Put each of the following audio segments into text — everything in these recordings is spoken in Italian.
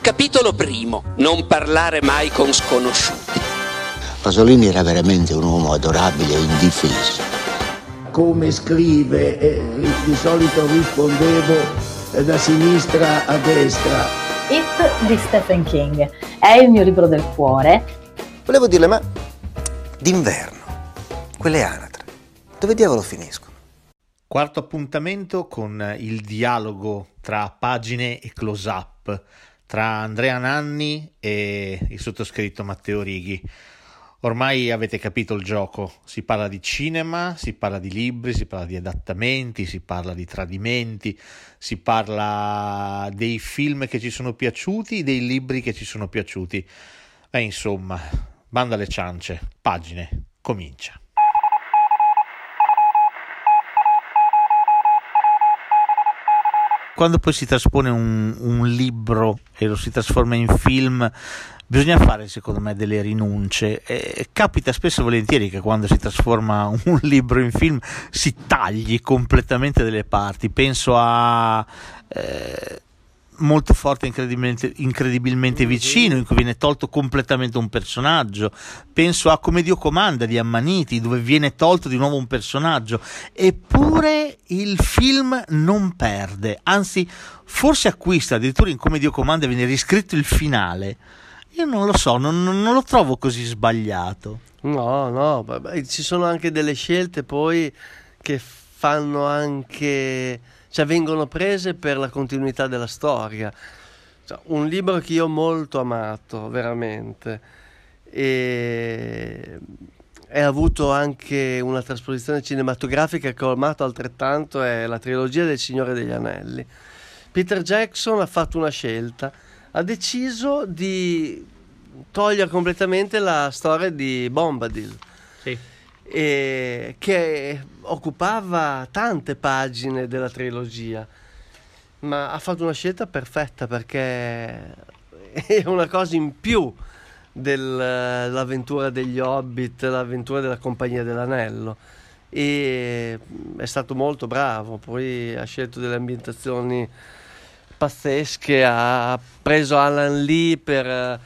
Capitolo primo. Non parlare mai con sconosciuti. Pasolini era veramente un uomo adorabile e indifeso. Come scrive, eh, di solito rispondevo eh, da sinistra a destra. It di Stephen King è il mio libro del cuore. Volevo dirle, ma d'inverno, quelle anatre, dove diavolo finiscono? Quarto appuntamento con il dialogo tra pagine e close-up tra Andrea Nanni e il sottoscritto Matteo Righi. Ormai avete capito il gioco, si parla di cinema, si parla di libri, si parla di adattamenti, si parla di tradimenti, si parla dei film che ci sono piaciuti, dei libri che ci sono piaciuti. E insomma, banda alle ciance, pagine, comincia. Quando poi si traspone un, un libro e lo si trasforma in film, bisogna fare secondo me delle rinunce. E capita spesso e volentieri che quando si trasforma un libro in film si tagli completamente delle parti. Penso a eh, molto forte incredibilmente, incredibilmente vicino in cui viene tolto completamente un personaggio. Penso a Come Dio comanda di Ammaniti dove viene tolto di nuovo un personaggio. Eppure il film non perde anzi forse acquista addirittura in Come Dio comanda viene riscritto il finale. Io non lo so, non, non lo trovo così sbagliato. No, no, vabbè, ci sono anche delle scelte poi che fanno anche, cioè vengono prese per la continuità della storia. Cioè, un libro che io ho molto amato, veramente, e ha avuto anche una trasposizione cinematografica che ho amato altrettanto, è la trilogia del Signore degli Anelli. Peter Jackson ha fatto una scelta ha deciso di togliere completamente la storia di Bombadil. Sì. Che occupava tante pagine della trilogia, ma ha fatto una scelta perfetta perché è una cosa in più dell'avventura degli Hobbit, l'avventura della Compagnia dell'Anello. E è stato molto bravo, poi ha scelto delle ambientazioni pazzesche, ha preso Alan Lee per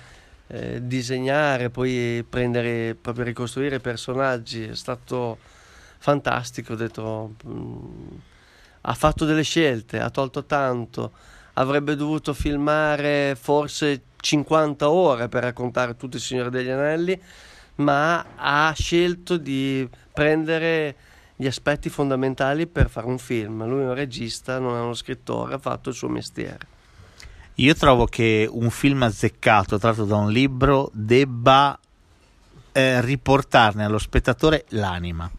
eh, disegnare, poi prendere, proprio ricostruire personaggi, è stato fantastico, ho detto, mm, ha fatto delle scelte, ha tolto tanto, avrebbe dovuto filmare forse 50 ore per raccontare tutto il Signore degli Anelli, ma ha scelto di prendere gli aspetti fondamentali per fare un film. Lui è un regista, non è uno scrittore, ha fatto il suo mestiere. Io trovo che un film azzeccato tratto da un libro debba eh, riportarne allo spettatore l'anima.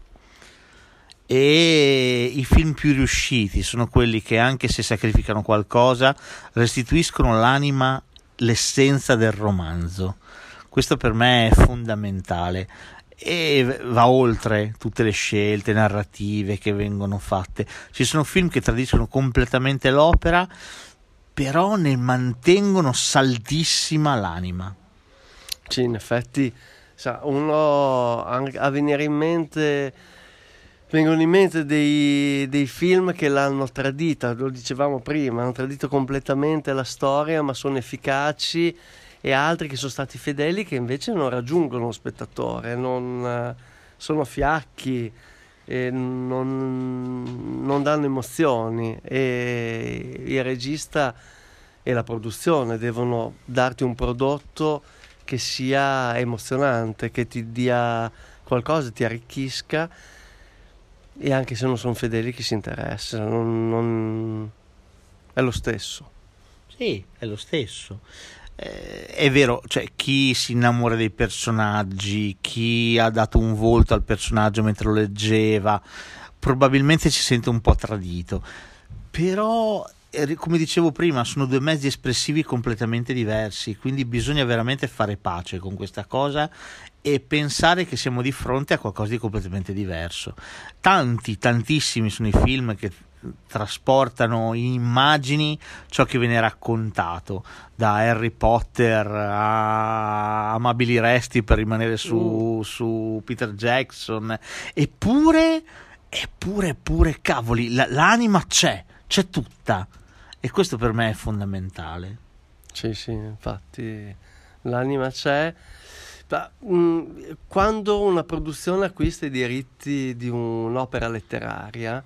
E i film più riusciti sono quelli che, anche se sacrificano qualcosa, restituiscono l'anima, l'essenza del romanzo. Questo per me è fondamentale e va oltre tutte le scelte narrative che vengono fatte. Ci sono film che tradiscono completamente l'opera, però ne mantengono saldissima l'anima. Sì, in effetti, sa, uno a venire in mente vengono in mente dei, dei, film che l'hanno tradita, lo dicevamo prima, hanno tradito completamente la storia, ma sono efficaci e altri che sono stati fedeli che invece non raggiungono lo spettatore, non, eh, sono fiacchi, non, non, danno emozioni e il regista e la produzione devono darti un prodotto che sia emozionante, che ti dia qualcosa, ti arricchisca e anche se non sono fedeli che si interessano, non, non... è lo stesso. Sì, è lo stesso eh, è vero, cioè, chi si innamora dei personaggi, chi ha dato un volto al personaggio mentre lo leggeva, probabilmente si sente un po' tradito. Però, eh, come dicevo prima, sono due mezzi espressivi completamente diversi, quindi bisogna veramente fare pace con questa cosa e pensare che siamo di fronte a qualcosa di completamente diverso. Tanti, tantissimi sono i film che trasportano in immagini ciò che viene raccontato da Harry Potter a Amabili Resti per rimanere su, uh. su Peter Jackson eppure eppure eppure cavoli la, l'anima c'è c'è tutta e questo per me è fondamentale Sì, sì, infatti l'anima c'è. Ma, mh, quando una produzione acquista i diritti di un'opera letteraria,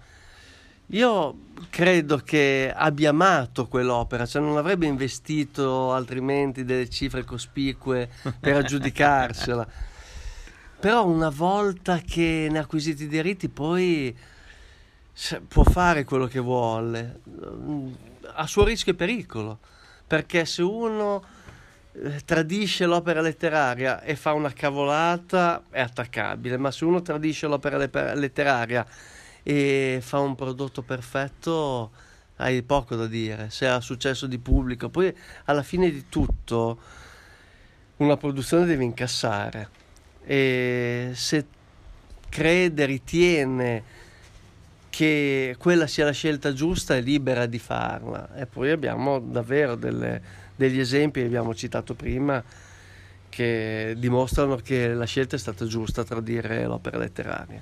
io credo che abbia amato quell'opera, cioè non avrebbe investito altrimenti delle cifre cospicue per aggiudicarsela. Però una volta che ne ha acquisiti i diritti, poi può fare quello che vuole, a suo rischio e pericolo, perché se uno eh, tradisce l'opera letteraria e fa una cavolata è attaccabile, ma se uno tradisce l'opera letteraria e fa un prodotto perfetto hai poco da dire, se ha successo di pubblico. Poi alla fine di tutto una produzione deve incassare e se crede, ritiene che quella sia la scelta giusta è libera di farla. E poi abbiamo davvero delle, degli esempi, abbiamo citato prima, che dimostrano che la scelta è stata giusta tradire l'opera letteraria.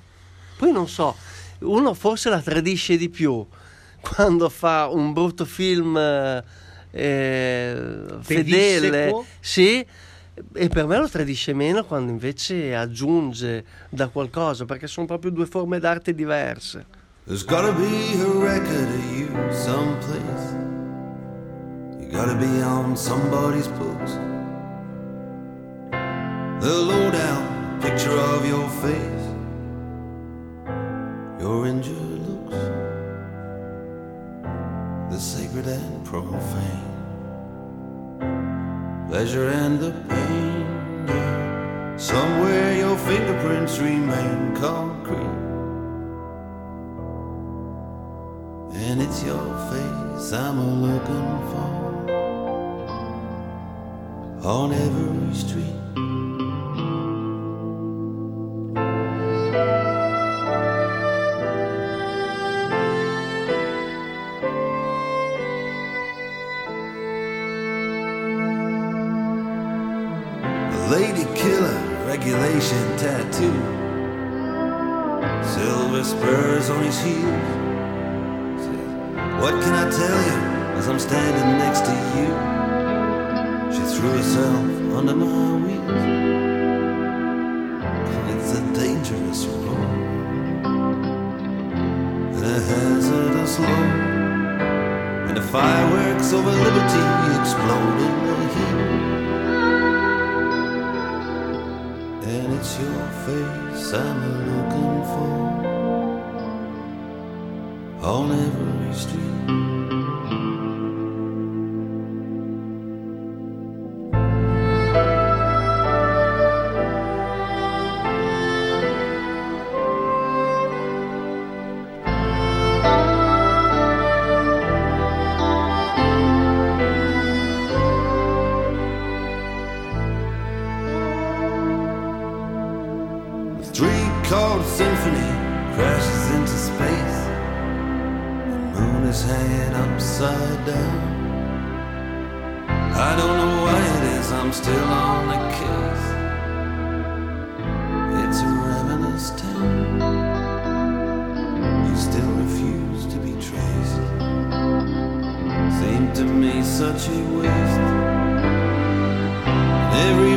Poi non so, uno forse la tradisce di più quando fa un brutto film eh, fedele, sì, e per me lo tradisce meno quando invece aggiunge da qualcosa, perché sono proprio due forme d'arte diverse. There's gotta be a record of you someplace. You gotta be on somebody's books. The lowdown picture of your face. The and profane, pleasure and the pain. Yeah. Somewhere your fingerprints remain concrete, and it's your face I'm looking for on every street. Regulation tattoo. Silver spurs on his heels. What can I tell you as I'm standing next to you? She threw herself under my wheels. It's a dangerous road and a hazardous load. And the fireworks over liberty explode in the heat. It's your face I'm looking for on every street. street called Symphony crashes into space. The moon is hanging upside down. I don't know why it is I'm still on the case. It's a ravenous town. You still refuse to be traced. Seemed to me such a waste. Every